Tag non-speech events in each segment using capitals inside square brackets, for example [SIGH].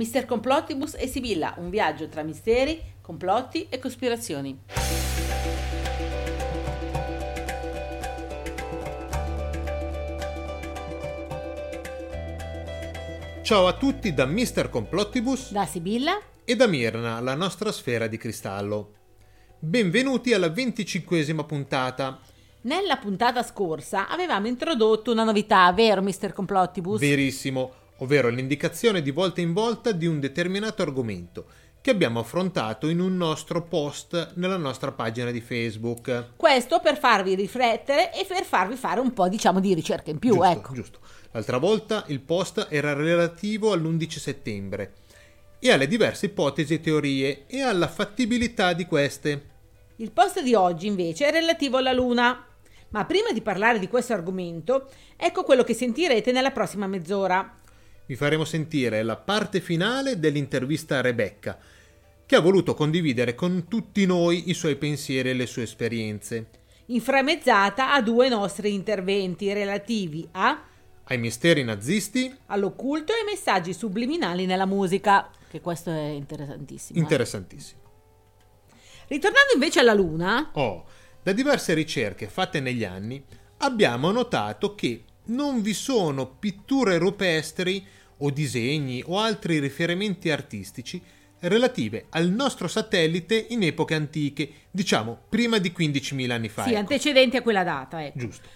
Mister Complottibus e Sibilla, un viaggio tra misteri, complotti e cospirazioni. Ciao a tutti da Mister Complottibus Da Sibilla e da Mirna, la nostra sfera di cristallo. Benvenuti alla venticinquesima puntata. Nella puntata scorsa avevamo introdotto una novità, vero Mister Complottibus? Verissimo, ovvero l'indicazione di volta in volta di un determinato argomento che abbiamo affrontato in un nostro post nella nostra pagina di Facebook. Questo per farvi riflettere e per farvi fare un po' diciamo di ricerca in più, giusto, ecco. giusto. L'altra volta il post era relativo all'11 settembre e alle diverse ipotesi e teorie e alla fattibilità di queste. Il post di oggi invece è relativo alla Luna. Ma prima di parlare di questo argomento, ecco quello che sentirete nella prossima mezz'ora. Vi faremo sentire la parte finale dell'intervista a Rebecca, che ha voluto condividere con tutti noi i suoi pensieri e le sue esperienze. Inframezzata a due nostri interventi relativi a Ai misteri nazisti, all'occulto e ai messaggi subliminali nella musica, che questo è interessantissimo. eh. interessantissimo. Ritornando invece alla Luna, Oh, da diverse ricerche fatte negli anni abbiamo notato che non vi sono pitture rupestri o disegni o altri riferimenti artistici relative al nostro satellite in epoche antiche, diciamo prima di 15.000 anni fa. sì, ecco. antecedenti a quella data, ecco. Giusto.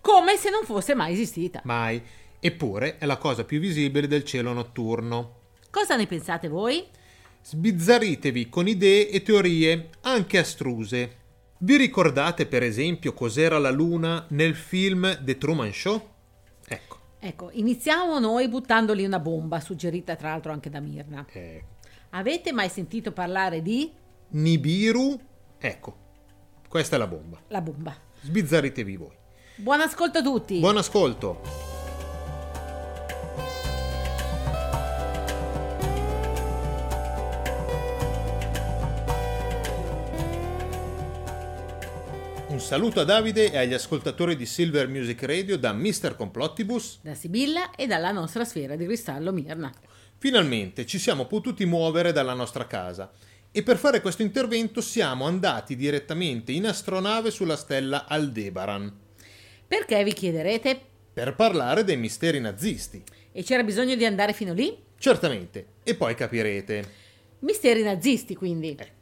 come se non fosse mai esistita. Mai. Eppure è la cosa più visibile del cielo notturno. Cosa ne pensate voi? Sbizzarritevi con idee e teorie, anche astruse. Vi ricordate per esempio cos'era la Luna nel film The Truman Show? Ecco, iniziamo noi buttandoli una bomba, suggerita tra l'altro anche da Mirna. eh, Avete mai sentito parlare di Nibiru, ecco, questa è la bomba. la bomba? Sbizzarritevi voi. Buon ascolto a tutti! Buon ascolto. Un saluto a Davide e agli ascoltatori di Silver Music Radio da Mr. Complottibus. da Sibilla e dalla nostra sfera di cristallo Mirna. Finalmente ci siamo potuti muovere dalla nostra casa e per fare questo intervento siamo andati direttamente in astronave sulla stella Aldebaran Perché vi chiederete? per parlare dei misteri nazisti. E c'era bisogno di andare fino lì? Certamente, e poi capirete. Misteri nazisti, quindi. Ecco,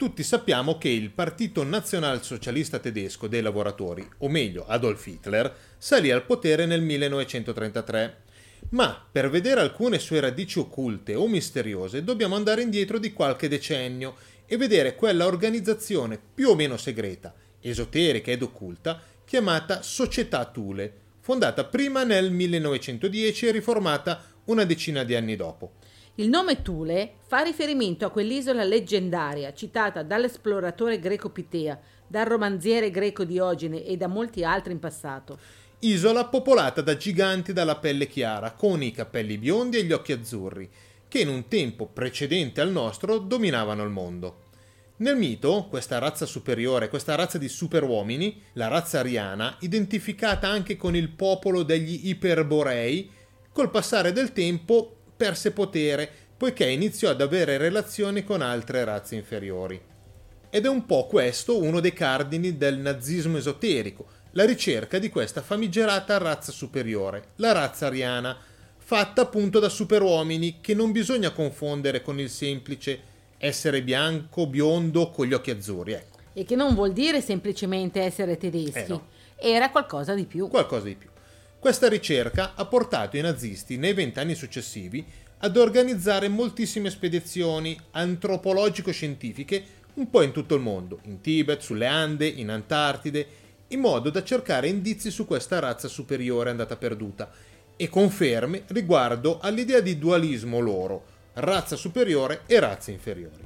tutti sappiamo che il Partito Nazionalsocialista Tedesco dei Lavoratori, o meglio Adolf Hitler, salì al potere nel 1933. Ma per vedere alcune sue radici occulte o misteriose dobbiamo andare indietro di qualche decennio e vedere quella organizzazione più o meno segreta, esoterica ed occulta chiamata Società Thule, fondata prima nel 1910 e riformata una decina di anni dopo. Il nome Thule fa riferimento a quell'isola leggendaria citata dall'esploratore greco Pitea, dal romanziere greco Diogene e da molti altri in passato. Isola popolata da giganti dalla pelle chiara, con i capelli biondi e gli occhi azzurri, che in un tempo precedente al nostro dominavano il mondo. Nel mito, questa razza superiore, questa razza di superuomini, la razza ariana, identificata anche con il popolo degli Iperborei, col passare del tempo perse potere, poiché iniziò ad avere relazioni con altre razze inferiori. Ed è un po' questo uno dei cardini del nazismo esoterico, la ricerca di questa famigerata razza superiore, la razza ariana, fatta appunto da superuomini che non bisogna confondere con il semplice essere bianco, biondo, con gli occhi azzurri, ecco, E che non vuol dire semplicemente essere tedeschi. Eh, no. Era qualcosa di più. qualcosa di più. Questa ricerca ha portato i nazisti nei vent'anni successivi ad organizzare moltissime spedizioni antropologico-scientifiche un po' in tutto il mondo, in Tibet, sulle Ande, in Antartide, in modo da cercare indizi su questa razza superiore andata perduta e conferme riguardo all'idea di dualismo loro, razza superiore e razze inferiori.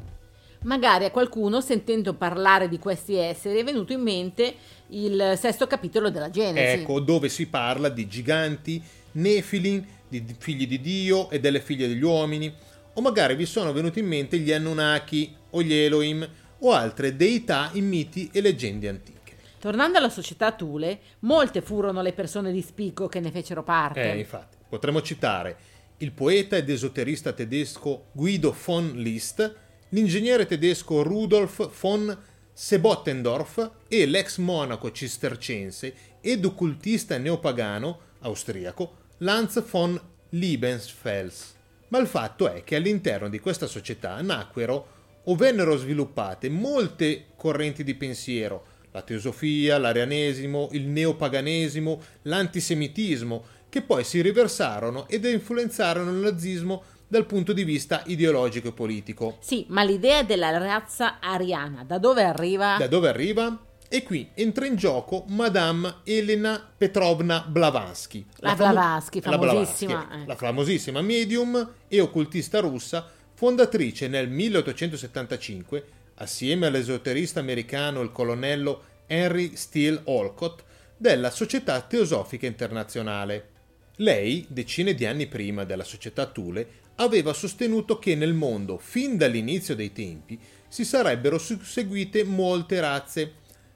Magari a qualcuno, sentendo parlare di questi esseri, è venuto in mente il sesto capitolo della Genesi. Ecco, dove si parla di giganti, nefilin, di figli di Dio e delle figlie degli uomini, o magari vi sono venuti in mente gli Anunnaki o gli Elohim o altre deità in miti e leggende antiche. Tornando alla società Thule, molte furono le persone di spicco che ne fecero parte. Eh, infatti, potremmo citare il poeta ed esoterista tedesco Guido von List, l'ingegnere tedesco Rudolf von Sebottendorf e l'ex monaco cistercense ed occultista neopagano austriaco Lanz von Liebensfels. Ma il fatto è che all'interno di questa società nacquero o vennero sviluppate molte correnti di pensiero, la teosofia, l'arianesimo, il neopaganesimo, l'antisemitismo, che poi si riversarono ed influenzarono il nazismo dal punto di vista ideologico e politico. Sì, ma l'idea della razza ariana da dove arriva? Da dove arriva? E qui entra in gioco Madame Elena Petrovna Blavatsky. La, la Blavatsky, famosissima. La, Blavatsky, eh. la famosissima medium e occultista russa, fondatrice nel 1875, assieme all'esoterista americano il colonnello Henry Steele Olcott, della Società Teosofica Internazionale. Lei, decine di anni prima della società Thule, aveva sostenuto che nel mondo, fin dall'inizio dei tempi, si sarebbero susseguite molte razze.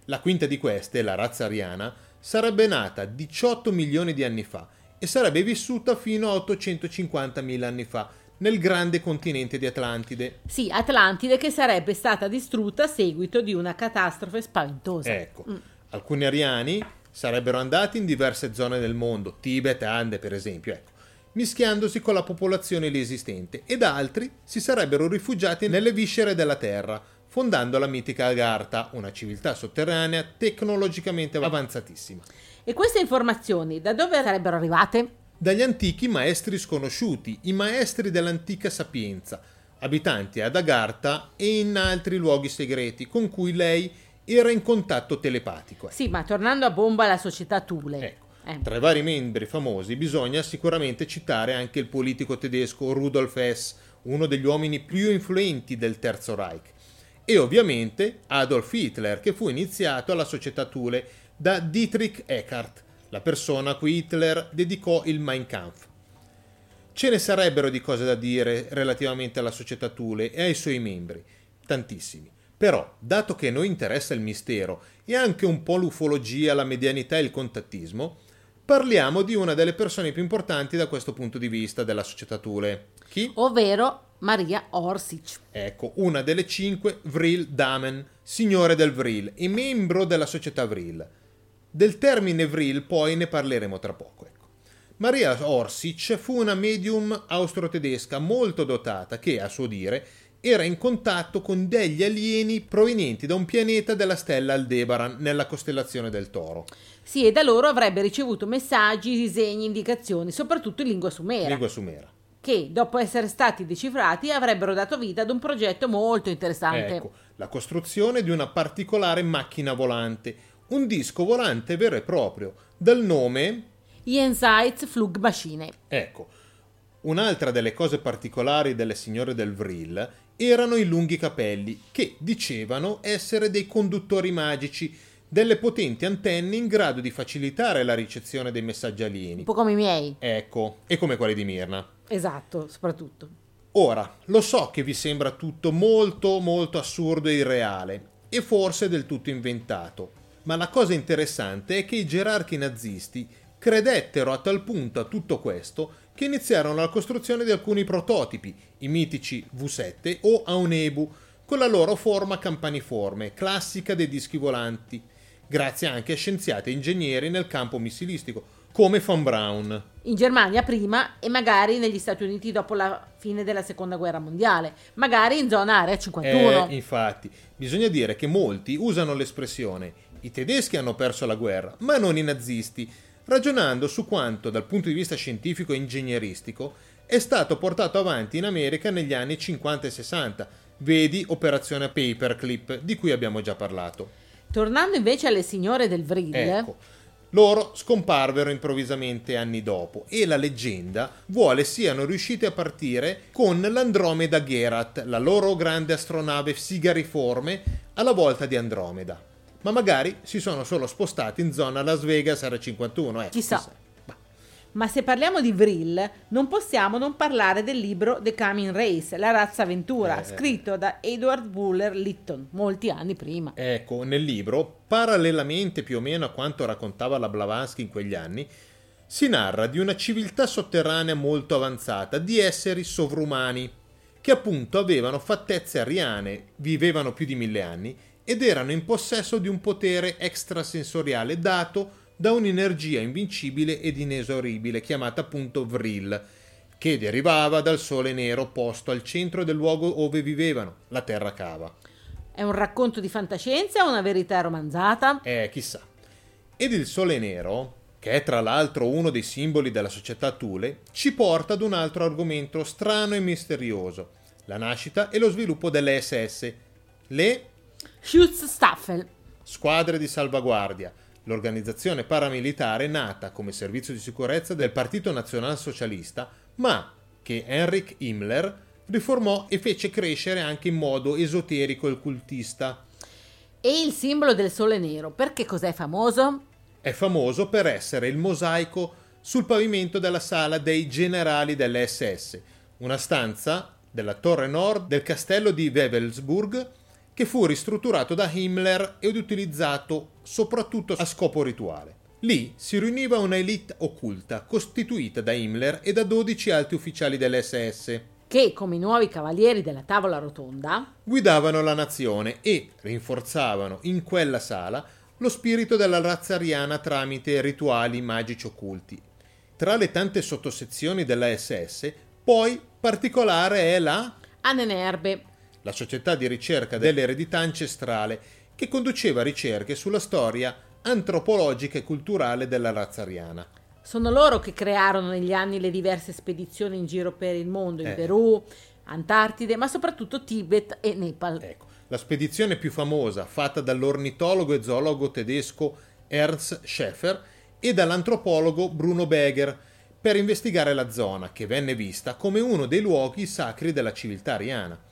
La quinta di queste, la razza ariana, sarebbe nata 18 milioni di anni fa e sarebbe vissuta fino a 850.000 anni fa nel grande continente di Atlantide. Sì, Atlantide che sarebbe stata distrutta a seguito di una catastrofe spaventosa. Ecco, mm. alcuni ariani sarebbero andati in diverse zone del mondo, Tibet, Ande per esempio, ecco mischiandosi con la popolazione lì esistente, ed altri si sarebbero rifugiati nelle viscere della Terra, fondando la mitica Agartha, una civiltà sotterranea tecnologicamente avanzatissima. E queste informazioni da dove sarebbero arrivate? Dagli antichi maestri sconosciuti, i maestri dell'antica sapienza, abitanti ad Agartha e in altri luoghi segreti, con cui lei era in contatto telepatico. Sì, ma tornando a bomba alla società Thule. Ecco. Eh. Tra i vari membri famosi bisogna sicuramente citare anche il politico tedesco Rudolf Hess, uno degli uomini più influenti del Terzo Reich, e ovviamente Adolf Hitler, che fu iniziato alla società Thule da Dietrich Eckart, la persona a cui Hitler dedicò il Mein Kampf. Ce ne sarebbero di cose da dire relativamente alla società Thule e ai suoi membri, tantissimi. Però, dato che a noi interessa il mistero e anche un po' l'ufologia, la medianità e il contattismo, parliamo di una delle persone più importanti da questo punto di vista della società Thule. Chi? Ovvero Maria Orsic. Ecco, una delle cinque Vril Damen, signore del Vril e membro della società Vril. Del termine Vril poi ne parleremo tra poco. Ecco. Maria Orsic fu una medium austro-tedesca molto dotata che, a suo dire, era in contatto con degli alieni provenienti da un pianeta della stella Aldebaran nella costellazione del Toro. Sì, e da loro avrebbe ricevuto messaggi, disegni, indicazioni, soprattutto in lingua sumera. Lingua sumera. Che, dopo essere stati decifrati, avrebbero dato vita ad un progetto molto interessante. Ecco, la costruzione di una particolare macchina volante, un disco volante vero e proprio, dal nome... Jenseits Flugmaschine. Ecco, Un'altra delle cose particolari delle signore del Vril erano i lunghi capelli, che dicevano essere dei conduttori magici, delle potenti antenne in grado di facilitare la ricezione dei messaggi alieni. Un po' come i miei. Ecco, e come quelli di Mirna. Esatto, soprattutto. Ora, lo so che vi sembra tutto molto, molto assurdo e irreale, e forse del tutto inventato, ma la cosa interessante è che i gerarchi nazisti credettero a tal punto a tutto questo che iniziarono la costruzione di alcuni prototipi, i mitici V7 o Aonebu, con la loro forma campaniforme, classica dei dischi volanti, grazie anche a scienziati e ingegneri nel campo missilistico, come Von Braun. In Germania prima e magari negli Stati Uniti dopo la fine della Seconda Guerra Mondiale, magari in zona area 51. Eh, infatti, bisogna dire che molti usano l'espressione i tedeschi hanno perso la guerra, ma non i nazisti, ragionando su quanto, dal punto di vista scientifico e ingegneristico, è stato portato avanti in America negli anni 50 e 60. Vedi Operazione Paperclip, di cui abbiamo già parlato. Tornando invece alle signore del Vril, ecco, loro scomparvero improvvisamente anni dopo e la leggenda vuole siano riuscite a partire con l'Andromeda Gerat, la loro grande astronave sigariforme alla volta di Andromeda ma magari si sono solo spostati in zona Las Vegas R51. Eh, chissà. chissà. Ma se parliamo di Vril, non possiamo non parlare del libro The Coming Race, La razza avventura, eh, scritto da Edward Buller Litton, molti anni prima. Ecco, nel libro, parallelamente più o meno a quanto raccontava la Blavatsky in quegli anni, si narra di una civiltà sotterranea molto avanzata, di esseri sovrumani, che appunto avevano fattezze ariane, vivevano più di mille anni ed erano in possesso di un potere extrasensoriale dato da un'energia invincibile ed inesauribile chiamata appunto Vril, che derivava dal sole nero posto al centro del luogo dove vivevano, la terra cava. È un racconto di fantascienza o una verità romanzata? Eh, chissà. Ed il sole nero, che è tra l'altro uno dei simboli della società Thule, ci porta ad un altro argomento strano e misterioso, la nascita e lo sviluppo delle SS, le Schutzstaffel. Squadre di salvaguardia, l'organizzazione paramilitare nata come servizio di sicurezza del Partito Nazionalsocialista, ma che Heinrich Himmler riformò e fece crescere anche in modo esoterico e cultista. E il simbolo del sole nero, perché cos'è famoso? È famoso per essere il mosaico sul pavimento della sala dei generali delle SS, una stanza della torre nord del castello di Wewelsburg che fu ristrutturato da Himmler ed utilizzato soprattutto a scopo rituale. Lì si riuniva una elite occulta costituita da Himmler e da 12 alti ufficiali dell'SS che, come i nuovi cavalieri della tavola rotonda, guidavano la nazione e rinforzavano in quella sala lo spirito della razza ariana tramite rituali magici occulti. Tra le tante sottosezioni della SS, poi particolare è la Anenerbe, la società di ricerca dell'eredità ancestrale che conduceva ricerche sulla storia antropologica e culturale della razza ariana. Sono loro che crearono negli anni le diverse spedizioni in giro per il mondo, in Eh. Perù, Antartide, ma soprattutto Tibet e Nepal. Ecco, la spedizione più famosa fatta dall'ornitologo e zoologo tedesco Ernst Schäfer e dall'antropologo Bruno Beger per investigare la zona che venne vista come uno dei luoghi sacri della civiltà ariana.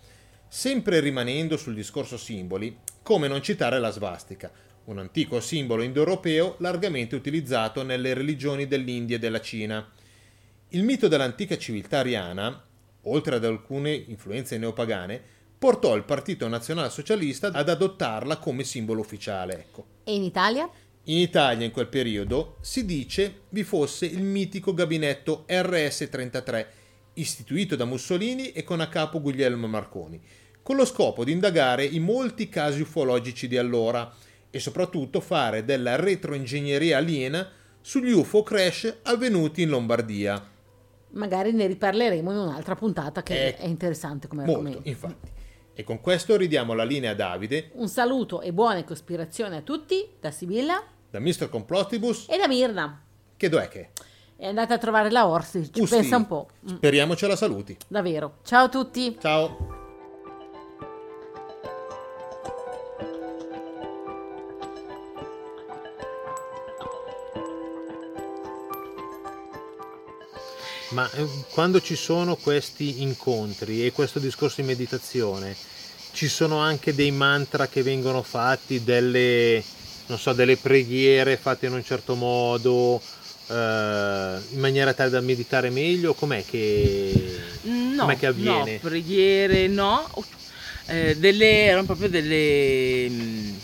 Sempre rimanendo sul discorso simboli, come non citare la svastica, un antico simbolo indoeuropeo largamente utilizzato nelle religioni dell'India e della Cina. Il mito dell'antica civiltà ariana, oltre ad alcune influenze neopagane, portò il Partito Nazionalsocialista ad adottarla come simbolo ufficiale. Ecco. E in Italia? In Italia in quel periodo si dice vi fosse il mitico gabinetto RS-33, istituito da Mussolini e con a capo Guglielmo Marconi, con lo scopo di indagare i molti casi ufologici di allora e soprattutto fare della retroingegneria aliena sugli UFO crash avvenuti in Lombardia. Magari ne riparleremo in un'altra puntata che Ecco. è interessante come Molto, argomento. infatti. E con questo ridiamo la linea a Davide, Un saluto e buone cospirazioni a tutti da Sibilla da Mr. Complotibus, e da Mirna. che dov'è che? È andata a trovare la Orsi, ci Usti. pensa un po'. Mm, Speriamo ce la saluti. davvero. Ciao a tutti. Ciao! Ma eh, quando ci sono questi incontri e questo discorso di meditazione, ci sono anche dei mantra che vengono fatti, delle, non so, delle preghiere fatte in un certo modo, eh, in maniera tale da meditare meglio? Com'è che, No, com'è che avviene? no, preghiere no, Eh, delle, erano proprio delle, mh,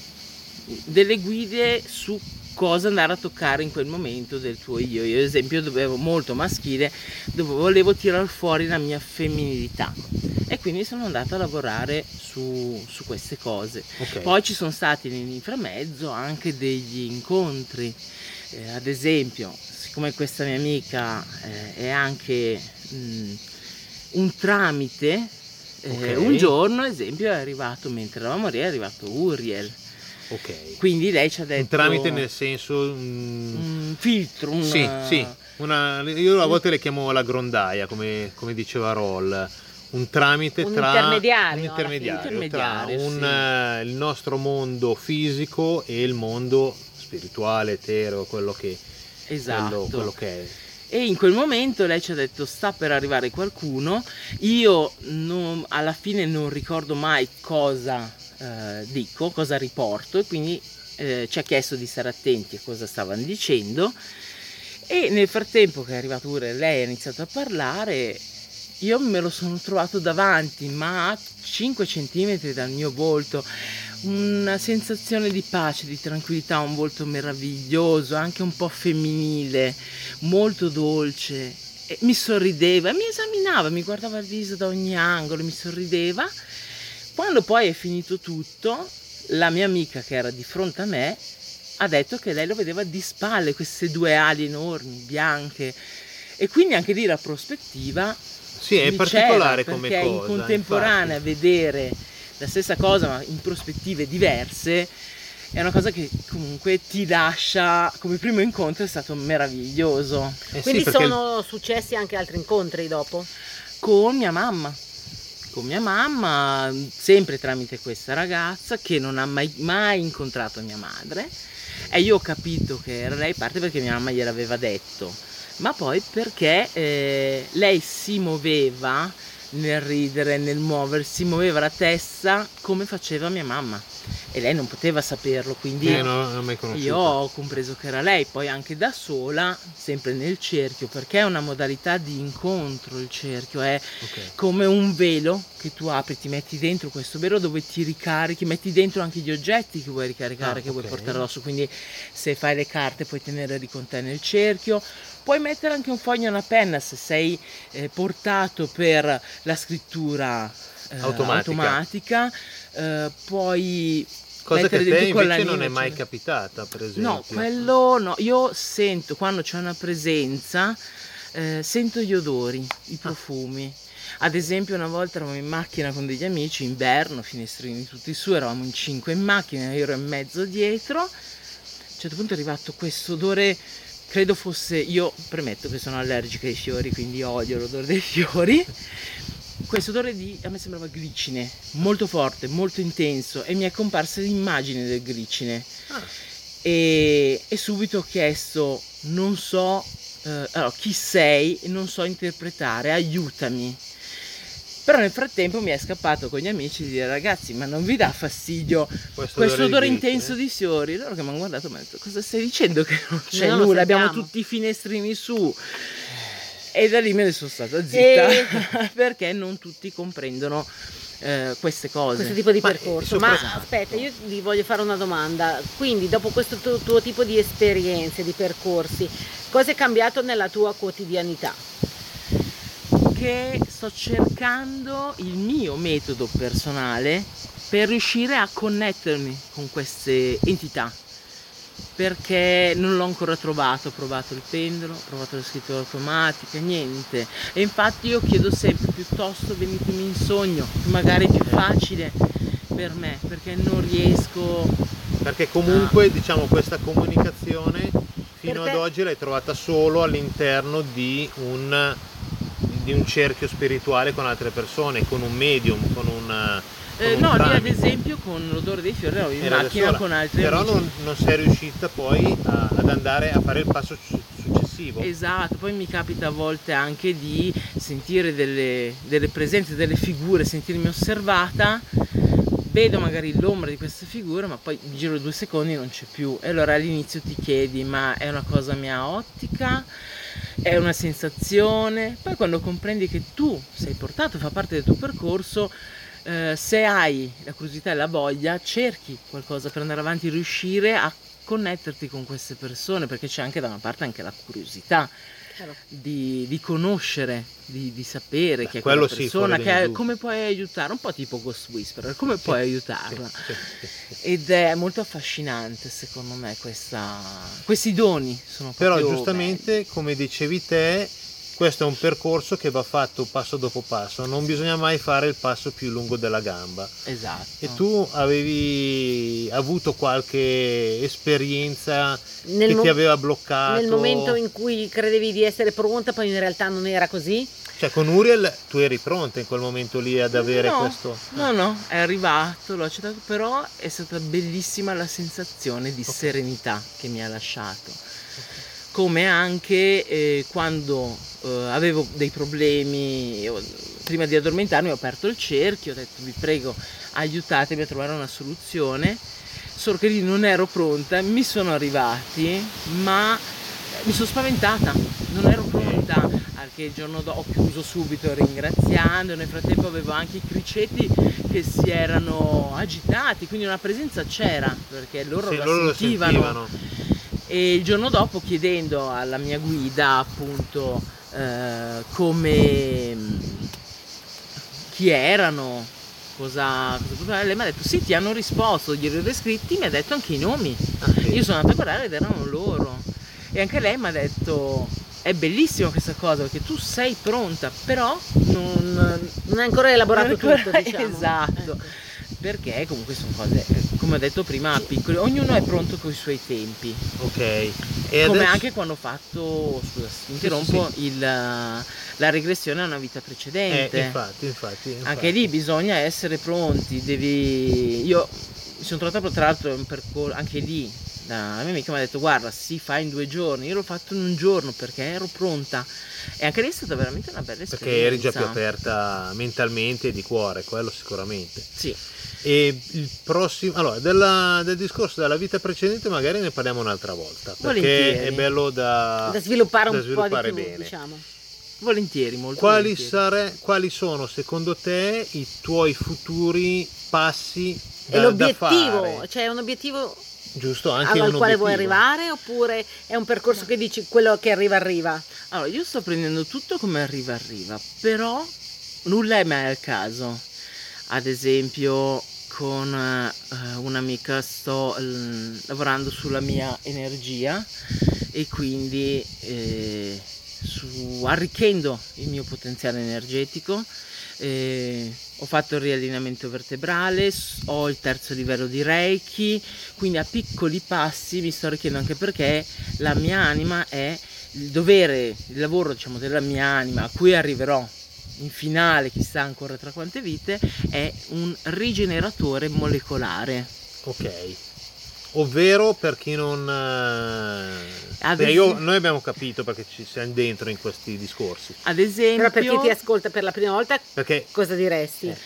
delle guide su cosa andare a toccare in quel momento del tuo io. Io ad esempio dovevo molto maschile, dove volevo tirar fuori la mia femminilità e quindi sono andata a lavorare su, su queste cose. Ok. Poi ci sono stati nell'inframezzo anche degli incontri, Eh, ad esempio, siccome questa mia amica eh, è anche mh, un tramite, eh, Ok. un giorno, ad esempio, è arrivato, mentre eravamo lì, è arrivato Uriel. ok. Quindi lei ci ha detto... Un tramite nel senso... mm, Un filtro, un... Sì, sì. Una, io a volte le chiamo la grondaia, come, come diceva Roll. Un tramite Un tra intermediario, un fine. intermediario, tra Intermediario, un, sì. eh, il nostro mondo fisico e il mondo spirituale, etereo, quello che, Esatto. quello, quello che è. E in quel momento lei ci ha detto sta per arrivare qualcuno, io non- alla fine non ricordo mai cosa eh, dico, cosa riporto e quindi eh, ci ha chiesto di stare attenti a cosa stavano dicendo e nel frattempo che è arrivato pure lei ha iniziato a parlare, io me lo sono trovato davanti ma a 5 centimetri dal mio volto, una sensazione di pace, di tranquillità, un volto meraviglioso, anche un po' femminile, molto dolce. E mi sorrideva, mi esaminava, mi guardava il viso da ogni angolo, mi sorrideva. Quando poi è finito tutto, la mia amica che era di fronte a me ha detto che lei lo vedeva di spalle, queste due ali enormi, bianche. E quindi anche lì la prospettiva Sì, è particolare come cosa. in contemporanea infatti. vedere la stessa cosa ma in prospettive diverse è una cosa che comunque ti lascia come primo incontro è stato meraviglioso. Eh sì, Quindi perché il- sono successi anche altri incontri dopo? con mia mamma. Con mia mamma sempre tramite questa ragazza che non ha mai, mai incontrato mia madre. E io ho capito che era lei parte perché mia mamma gliel'aveva detto. Ma poi perché eh, lei si muoveva nel ridere, nel muoversi, muoveva la testa come faceva mia mamma. E lei non poteva saperlo, quindi Io non, non io ho compreso che era lei, poi anche da sola, sempre nel cerchio, perché è una modalità di incontro il cerchio, è Ok. come un velo che tu apri, ti metti dentro questo velo dove ti ricarichi, metti dentro anche gli oggetti che vuoi ricaricare, Ah, che vuoi ok. portare addosso, quindi se fai le carte puoi tenerle con te nel cerchio. Puoi mettere anche un foglio e una penna se sei eh, portato per la scrittura eh, Automatica. automatica. Eh, puoi Cosa che te invece non è mai eccetera. capitata, per esempio. No, quello no. Io sento quando c'è una presenza, eh, sento gli odori, i profumi. Ad esempio, una volta eravamo in macchina con degli amici, inverno, finestrini tutti su, eravamo in cinque in macchina, io ero in mezzo dietro. A un certo punto è arrivato questo odore, credo fosse. Io premetto che sono allergica ai fiori, quindi odio l'odore dei fiori. Questo odore di, a me sembrava glicine, molto forte, molto intenso, e mi è comparsa l'immagine del glicine Ah, e, e subito ho chiesto non so eh, allora, chi sei non so interpretare aiutami. Però nel frattempo mi è scappato con gli amici di dire ragazzi ma non vi dà fastidio questo, questo odore di intenso di fiori? Loro che mi hanno guardato mi hanno detto cosa stai dicendo che non c'è non nulla? abbiamo sentiamo." tutti i finestrini su. E da lì me ne sono stata zitta E- [LAUGHS] perché non tutti comprendono eh, queste cose Questo tipo di Ma, percorso. eh, Ma sopra- aspetta, io ti voglio fare una domanda. Quindi, dopo questo tuo, tuo tipo di esperienze, di percorsi, cosa è cambiato nella tua quotidianità? che sto cercando il mio metodo personale per riuscire a connettermi con queste entità perché non l'ho ancora trovato, ho provato il pendolo, ho provato la scrittura automatica, niente. E infatti io chiedo sempre piuttosto venitemi in sogno, magari è più facile per me, perché non riesco Perché comunque, diciamo, questa comunicazione fino Per te- ad oggi l'hai trovata solo all'interno di un, di un cerchio spirituale con altre persone, con un medium, con un... Eh, no, lì ad esempio con l'odore dei fiori ero in Era macchina con altri Però non, non sei riuscita poi a- ad andare a fare il passo su- successivo. Esatto, poi mi capita a volte anche di sentire delle, delle presenze, delle figure, sentirmi osservata, vedo magari l'ombra di questa figura, ma poi mi giro due secondi non c'è più. E allora all'inizio ti chiedi, ma è una cosa mia ottica? È una sensazione? Poi quando comprendi che tu sei portato, fa parte del tuo percorso, eh, se hai la curiosità e la voglia, cerchi qualcosa per andare avanti, riuscire a connetterti con queste persone, perché c'è anche da una parte anche la curiosità di, di conoscere, di, di sapere Beh, chi è quella sì, persona, che è- come puoi aiutare, un po' tipo Ghost Whisperer, come puoi aiutarla. Sì, sì, sì. Ed è molto affascinante secondo me questa, questi doni. Sono Però giustamente, come dicevi te, questo è un percorso che va fatto passo dopo passo, non bisogna mai fare il passo più lungo della gamba. Esatto. E tu avevi avuto qualche esperienza Nel, che mo- ti aveva bloccato? nel momento in cui credevi di essere pronta, poi in realtà non era così? Cioè con Uriel tu eri pronta in quel momento lì ad avere no, questo... No, no, è arrivato, l'ho accettato, però è stata bellissima la sensazione di serenità che mi ha lasciato. Come anche eh, quando eh, avevo dei problemi, io, prima di addormentarmi ho aperto il cerchio, ho detto vi prego aiutatemi a trovare una soluzione, solo che lì non ero pronta, mi sono arrivati, ma mi sono spaventata, non ero pronta perché il giorno dopo ho chiuso subito ringraziando, nel frattempo avevo anche i criceti che si erano agitati, quindi una presenza c'era perché loro Sì, la loro lo sentivano. sentivano. E il giorno dopo chiedendo alla mia guida appunto eh, come chi erano, cosa, cosa lei mi ha detto sì ti hanno risposto, glieli ho descritti, mi ha detto anche i nomi. Ah, sì. Io sono andata a guardare ed erano loro. E anche lei mi ha detto è bellissima questa cosa perché tu sei pronta, però non, Non è ancora elaborato non è tutto, ancora- diciamo. [LAUGHS] Esatto. Ecco. Perché comunque sono cose, eh, come ho detto prima, piccole, ognuno è pronto con i suoi tempi. Ok. E Come adesso- anche quando ho fatto, scusa se ti interrompo, il, la regressione a una vita Eh, precedente. infatti, infatti, infatti. Anche lì bisogna essere pronti, devi... Io mi sono trovata tra l'altro un percorso, anche lì, la mia amica mi ha detto guarda si fa in due giorni, io l'ho fatto in un giorno perché ero pronta e anche lì è stata veramente una bella esperienza. Perché eri già più aperta mentalmente e di cuore, quello sicuramente. Sì, E il prossimo, allora, della- del discorso della vita precedente magari ne parliamo un'altra volta, perché Volentieri. è bello da, Da sviluppare un da po' di sviluppare più, bene. diciamo. volentieri, molto Quali, volentieri. sare- quali sono secondo te i tuoi futuri passi E da, da l'obiettivo, fare? cioè un obiettivo Giusto, anche al un quale vuoi obiettivo. arrivare oppure è un percorso che dici quello che arriva arriva? Allora, io sto prendendo tutto come arriva arriva, però nulla è mai al caso. Ad esempio, con eh, un'amica sto eh, lavorando sulla mia energia e quindi eh, su- arricchendo il mio potenziale energetico. Eh, ho fatto il riallineamento vertebrale, ho il terzo livello di Reiki, quindi a piccoli passi mi sto arricchendo anche perché la mia anima è il dovere, il lavoro diciamo della mia anima a cui arriverò in finale chissà ancora tra quante vite è un rigeneratore molecolare Ok. Ovvero per chi non... eh, Ad beh, io- noi abbiamo capito perché ci siamo dentro in questi discorsi. ad esempio Però per chi ti ascolta per la prima volta Perché cosa diresti? Eh.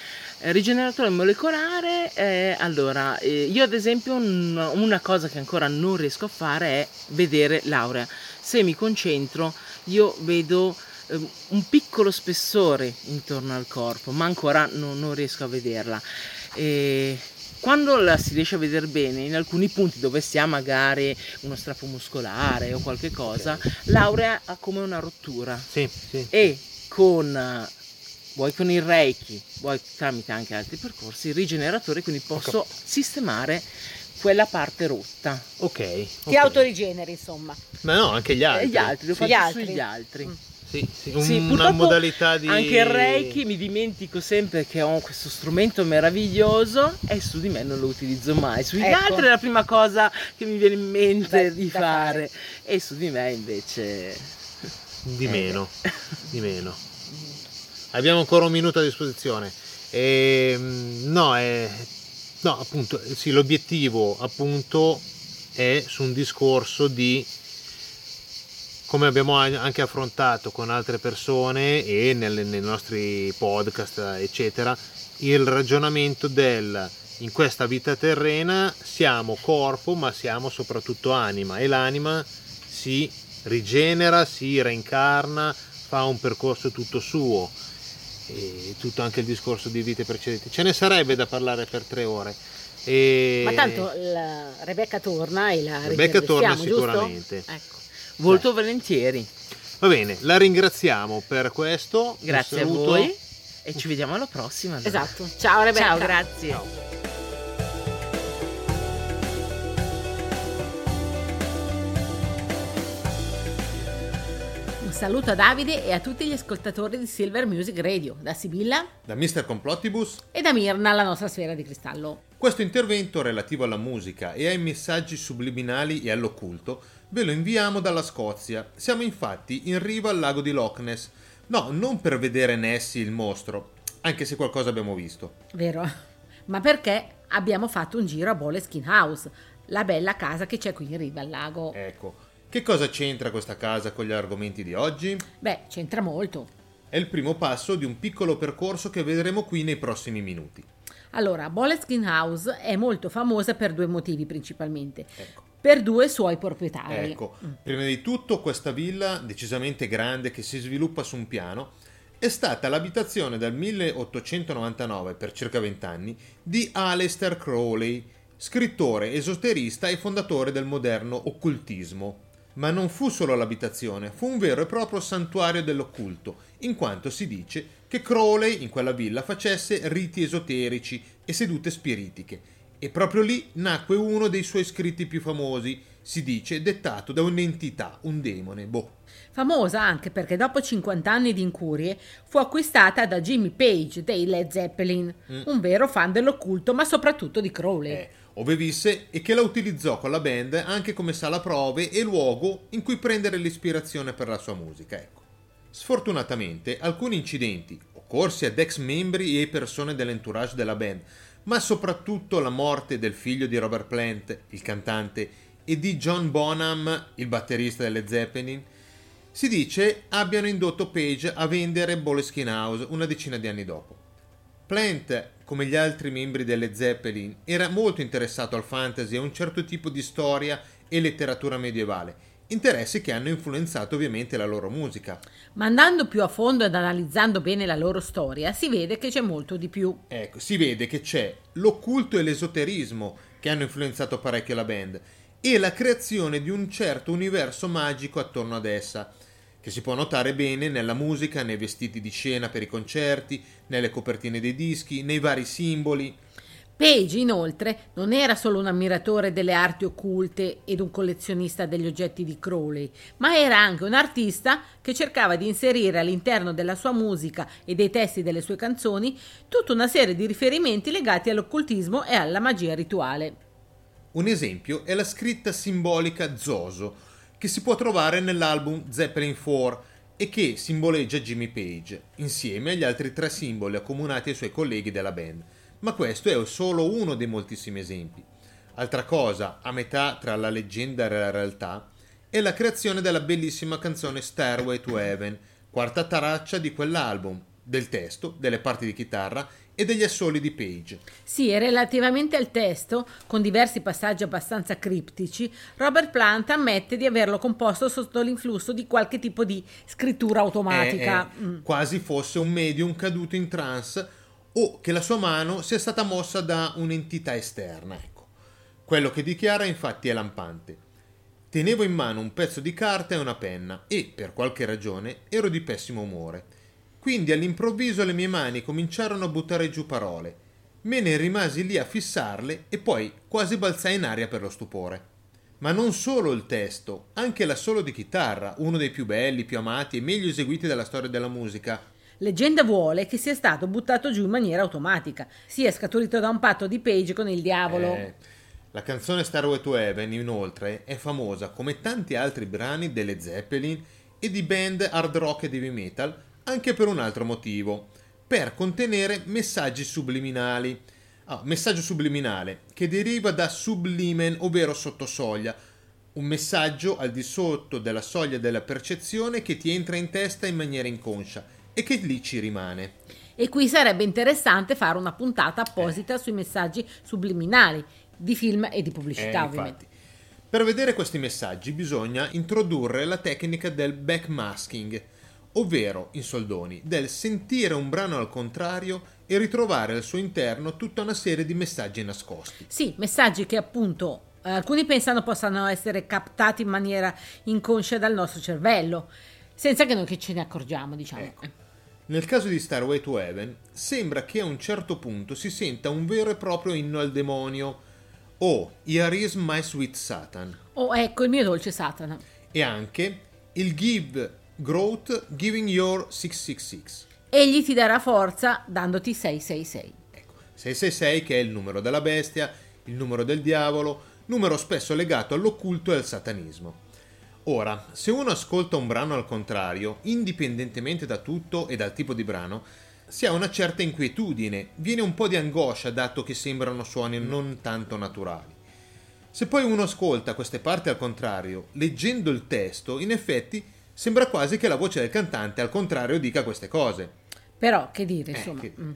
Eh, Rigeneratore molecolare, eh, allora, eh, io ad esempio un- una cosa che ancora non riesco a fare è vedere l'aurea. Se mi concentro io vedo un piccolo spessore intorno al corpo, ma ancora non, non riesco a vederla. E quando la si riesce a vedere bene, in alcuni punti dove si ha magari uno strappo muscolare o qualche cosa, l'aurea ha come una rottura sì, sì. e con eh, vuoi con il reiki vuoi tramite anche altri percorsi rigeneratore quindi posso sistemare quella parte rotta Ok. Ti ok. autorigeneri, insomma. Ma no, anche gli altri. e gli altri lo Gli faccio altri. sugli altri Mm. Sì, sì, un- Sì, una modalità di... anche il reiki mi dimentico sempre che ho questo strumento meraviglioso e su di me non lo utilizzo mai sugli Ecco. altri è la prima cosa che mi viene in mente Da- di da fare e su di me invece Di Eh. meno, [LAUGHS] di meno. Abbiamo ancora un minuto a disposizione. Ehm, no, è- no, appunto, sì, l'obiettivo appunto è su un discorso di come abbiamo anche affrontato con altre persone e nelle- nei nostri podcast, eccetera, il ragionamento del in questa vita terrena siamo corpo, ma siamo soprattutto anima e l'anima si rigenera, si reincarna, fa un percorso tutto suo e tutto anche il discorso di vite precedenti. Ce ne sarebbe da parlare per tre ore. E... Ma tanto Rebecca torna e la Rebecca torna sicuramente. Ecco. Molto volentieri Va bene, la ringraziamo per questo. Grazie a voi e ci vediamo alla prossima allora. Esatto. Ciao Rebecca. ciao grazie Ciao. Saluto a Davide e a tutti gli ascoltatori di Silver Music Radio, da Sibilla Da Mr. Complottibus, e da Mirna, la nostra sfera di cristallo. questo intervento relativo alla musica e ai messaggi subliminali e all'occulto ve lo inviamo dalla Scozia. Siamo infatti in riva al lago di Loch Ness. No, non per vedere Nessie il mostro, anche se qualcosa abbiamo visto. Vero? [LAUGHS] Ma perché abbiamo fatto un giro a Boleskin House, la bella casa che c'è qui in riva al lago. Ecco, che cosa c'entra questa casa con gli argomenti di oggi? Beh, c'entra molto. È il primo passo di un piccolo percorso che vedremo qui nei prossimi minuti. Allora, Boleskin House è molto famosa per due motivi principalmente. Ecco. per due suoi proprietari. Ecco, prima di tutto questa villa decisamente grande che si sviluppa su un piano è stata l'abitazione dal 1899 per circa 20 anni di Aleister Crowley, scrittore, esoterista e fondatore del moderno occultismo. Ma non fu solo l'abitazione, fu un vero e proprio santuario dell'occulto, in quanto si dice che Crowley in quella villa facesse riti esoterici e sedute spiritiche. E proprio lì nacque uno dei suoi scritti più famosi, si dice dettato da un'entità, un demone, boh. Famosa anche perché dopo 50 anni di incurie fu acquistata da Jimmy Page dei Led Zeppelin, un vero fan dell'occulto ma soprattutto di Crowley. eh, ove visse e che la utilizzò con la band anche come sala prove e luogo in cui prendere l'ispirazione per la sua musica. Ecco. Sfortunatamente alcuni incidenti occorsi ad ex membri e persone dell'entourage della band, ma soprattutto la morte del figlio di Robert Plant, il cantante, e di John Bonham, il batterista delle Zeppelin, si dice abbiano indotto Page a vendere Boleskine House una decina di anni dopo. Plant, come gli altri membri delle Zeppelin, era molto interessato al fantasy e a un certo tipo di storia e letteratura medievale, interessi che hanno influenzato ovviamente la loro musica. Ma andando più a fondo ed analizzando bene la loro storia, si vede che c'è molto di più. Ecco, si vede che c'è l'occulto e l'esoterismo che hanno influenzato parecchio la band e la creazione di un certo universo magico attorno ad essa, che si può notare bene nella musica, nei vestiti di scena per i concerti, nelle copertine dei dischi, nei vari simboli. Page, inoltre, non era solo un ammiratore delle arti occulte ed un collezionista degli oggetti di Crowley, ma era anche un artista che cercava di inserire all'interno della sua musica e dei testi delle sue canzoni tutta una serie di riferimenti legati all'occultismo e alla magia rituale. Un esempio è la scritta simbolica Zoso, che si può trovare nell'album Zeppelin 4 e che simboleggia Jimmy Page, insieme agli altri tre simboli accomunati ai suoi colleghi della band. Ma questo è solo uno dei moltissimi esempi. Altra cosa, a metà tra la leggenda e la realtà, è la creazione della bellissima canzone Stairway to Heaven, quarta traccia di quell'album, del testo, delle parti di chitarra e degli assoli di Page. Sì, e relativamente al testo, con diversi passaggi abbastanza criptici, Robert Plant ammette di averlo composto sotto l'influsso di qualche tipo di scrittura automatica. È- è Mm. quasi fosse un medium caduto in trance o che la sua mano sia stata mossa da un'entità esterna. Ecco. Quello che dichiara infatti è lampante. Tenevo in mano un pezzo di carta e una penna e, per qualche ragione, ero di pessimo umore. Quindi all'improvviso le mie mani cominciarono a buttare giù parole. Me ne rimasi lì a fissarle e poi quasi balzai in aria per lo stupore. Ma non solo il testo, anche l'assolo di chitarra, uno dei più belli, più amati e meglio eseguiti della storia della musica. Leggenda vuole che sia stato buttato giù in maniera automatica, sia scaturito da un patto di Page con il diavolo. Eh, la canzone Starway to Heaven, inoltre, è famosa come tanti altri brani delle Zeppelin e di band hard rock e heavy metal, anche per un altro motivo, per contenere messaggi subliminali. Ah, messaggio subliminale, che deriva da sublimen, ovvero sottosoglia, un messaggio al di sotto della soglia della percezione che ti entra in testa in maniera inconscia e che lì ci rimane. E qui sarebbe interessante fare una puntata apposita sui messaggi subliminali di film e di pubblicità, Eh, ovviamente. infatti. Per vedere questi messaggi bisogna introdurre la tecnica del backmasking, ovvero, in soldoni, del sentire un brano al contrario e ritrovare al suo interno tutta una serie di messaggi nascosti. Sì, messaggi che appunto eh, alcuni pensano possano essere captati in maniera inconscia dal nostro cervello, senza che noi che ce ne accorgiamo, diciamo. Ecco. Nel caso di Starway to Heaven, sembra che a un certo punto si senta un vero e proprio inno al demonio, o Here is my sweet Satan, Oh, ecco il mio dolce Satana. e anche il Give Growth Giving Your 666. Egli ti darà forza dandoti 666. Ecco, 666 che è il numero della bestia, il numero del diavolo, numero spesso legato all'occulto e al satanismo. Ora, se uno ascolta un brano al contrario, indipendentemente da tutto e dal tipo di brano, si ha una certa inquietudine, viene un po' di angoscia dato che sembrano suoni non tanto naturali. Se poi uno ascolta queste parti al contrario, leggendo il testo, in effetti sembra quasi che la voce del cantante al contrario dica queste cose. Però, che dire, Eh, insomma. che- mm.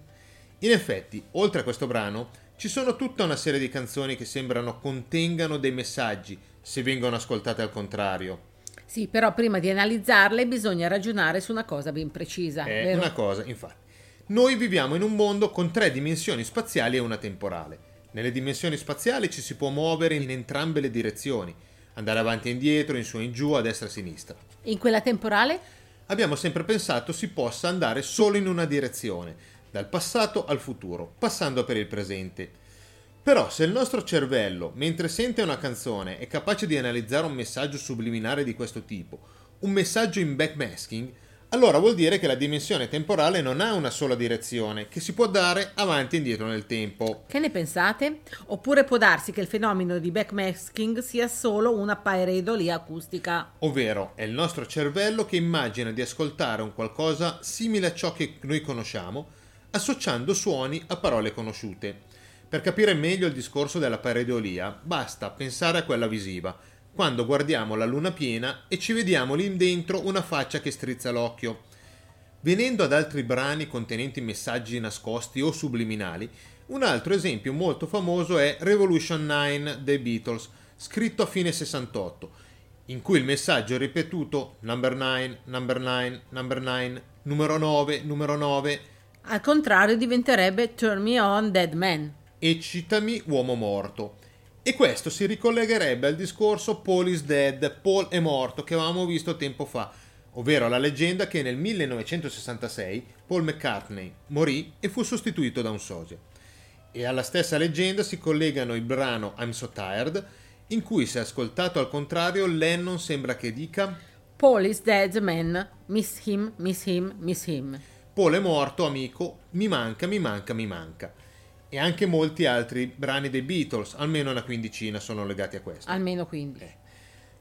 In effetti, oltre a questo brano, ci sono tutta una serie di canzoni che sembrano contengano dei messaggi, se vengono ascoltate al contrario. Sì, però prima di analizzarle bisogna ragionare su una cosa ben precisa. È vero? una cosa, infatti. Noi viviamo in un mondo con tre dimensioni spaziali e una temporale. Nelle dimensioni spaziali ci si può muovere in entrambe le direzioni, andare avanti e indietro, in su e in giù, a destra e a sinistra. In quella temporale? Abbiamo sempre pensato si possa andare solo in una direzione, dal passato al futuro, passando per il presente. Però se il nostro cervello, mentre sente una canzone, è capace di analizzare un messaggio subliminare di questo tipo, un messaggio in backmasking, allora vuol dire che la dimensione temporale non ha una sola direzione, che si può dare avanti e indietro nel tempo. Che ne pensate? Oppure può darsi che il fenomeno di backmasking sia solo una pareidolia acustica. Ovvero è il nostro cervello che immagina di ascoltare un qualcosa simile a ciò che noi conosciamo, associando suoni a parole conosciute. Per capire meglio il discorso della pareidolia, basta pensare a quella visiva, quando guardiamo la luna piena e ci vediamo lì dentro una faccia che strizza l'occhio. Venendo ad altri brani contenenti messaggi nascosti o subliminali, un altro esempio molto famoso è Revolution 9 dei Beatles, scritto a fine 68, in cui il messaggio è ripetuto number 9, number 9, number 9, numero 9, numero 9. Al contrario diventerebbe Turn Me On Dead Man. Eccitami uomo morto. E questo si ricollegherebbe al discorso Paul is dead, Paul è morto, che avevamo visto tempo fa, ovvero alla leggenda che nel 1966 Paul McCartney morì e fu sostituito da un sosia. E alla stessa leggenda si collegano il brano I'm So Tired, in cui se ascoltato al contrario Lennon sembra che dica Paul is dead man, miss him, miss him, miss him. Paul è morto, amico, mi manca, mi manca, mi manca. E anche molti altri brani dei Beatles, almeno una quindicina, sono legati a questo. Almeno quindi.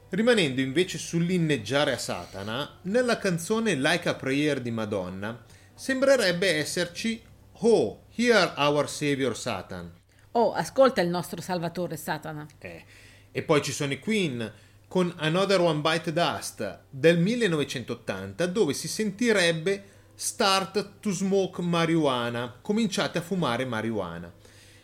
Rimanendo invece sull'inneggiare a Satana, nella canzone Like a Prayer di Madonna sembrerebbe esserci Oh, hear our Savior Satan. Oh, ascolta il nostro Salvatore Satana. Eh. E poi ci sono i Queen con Another One Bite Dust del 1980 dove si sentirebbe Start to smoke marijuana, cominciate a fumare marijuana.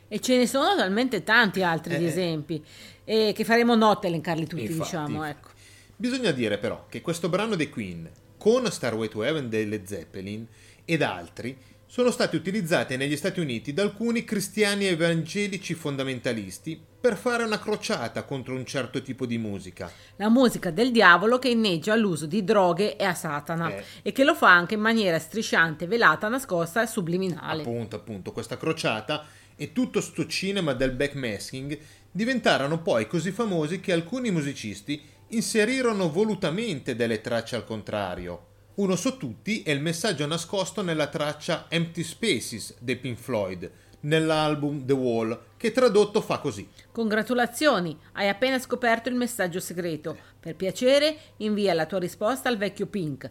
E ce ne sono talmente tanti altri di Eh. esempi e che faremo notte a elencarli tutti, Infatti. diciamo, ecco. Bisogna dire però che questo brano dei Queen, con Starway to Heaven dei Led Zeppelin ed altri, sono stati utilizzati negli Stati Uniti da alcuni cristiani evangelici fondamentalisti per fare una crociata contro un certo tipo di musica. La musica del diavolo che inneggia all'uso di droghe e a Satana Eh. e che lo fa anche in maniera strisciante, velata, nascosta e subliminale. Appunto, appunto, questa crociata e tutto sto cinema del backmasking diventarono poi così famosi che alcuni musicisti inserirono volutamente delle tracce al contrario. Uno su tutti è il messaggio nascosto nella traccia Empty Spaces dei Pink Floyd, nell'album The Wall, che tradotto fa così. Congratulazioni, hai appena scoperto il messaggio segreto. Per piacere, invia la tua risposta al vecchio Pink,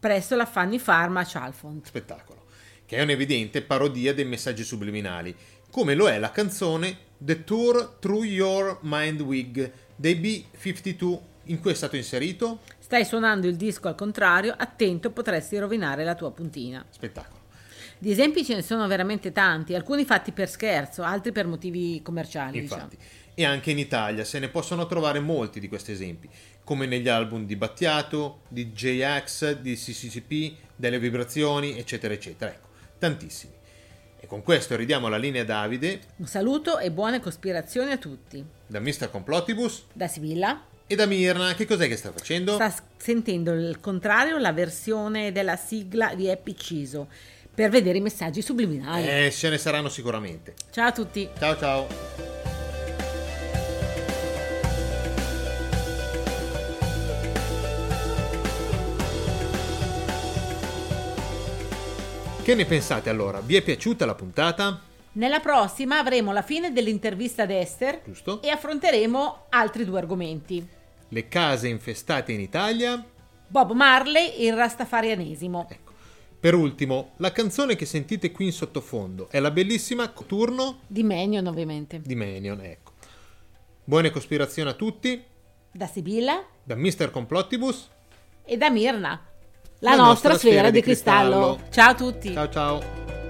presso la Fanny Pharma a Chalfont. Spettacolo. Che è un'evidente parodia dei messaggi subliminali, come lo è la canzone The Tour Through Your Mind Wig dei B52, in cui è stato inserito Stai suonando il disco al contrario, attento, potresti rovinare la tua puntina. spettacolo. Di esempi ce ne sono veramente tanti, alcuni fatti per scherzo, altri per motivi commerciali. Infatti. diciamo. E anche in Italia se ne possono trovare molti di questi esempi, come negli album di Battiato, di J-Ax, di CCCP, delle vibrazioni, eccetera, eccetera. Ecco, tantissimi. E con questo ridiamo la linea a Davide, Un saluto e buone cospirazioni a tutti. da Mr. Complotibus Da Sibilla e da Mirna. Che cos'è che sta facendo? sta sentendo il contrario la versione della sigla di Happy Ciso per vedere i messaggi subliminali. Eh, ce ne saranno sicuramente. Ciao a tutti! Ciao ciao. Che ne pensate allora? Vi è piaciuta la puntata? Nella prossima avremo la fine dell'intervista ad Esther Giusto? e affronteremo altri due argomenti. Le case infestate in Italia? Bob Marley e il rastafarianesimo. Ecco. Per ultimo, la canzone che sentite qui in sottofondo è la bellissima Turno Di Manion ovviamente. di Menion, ecco. Buone cospirazioni a tutti, Da Sibilla da Mr. Complottibus. e da Mirna. La, nostra, sfera, di cristallo. Ciao a tutti! Ciao ciao.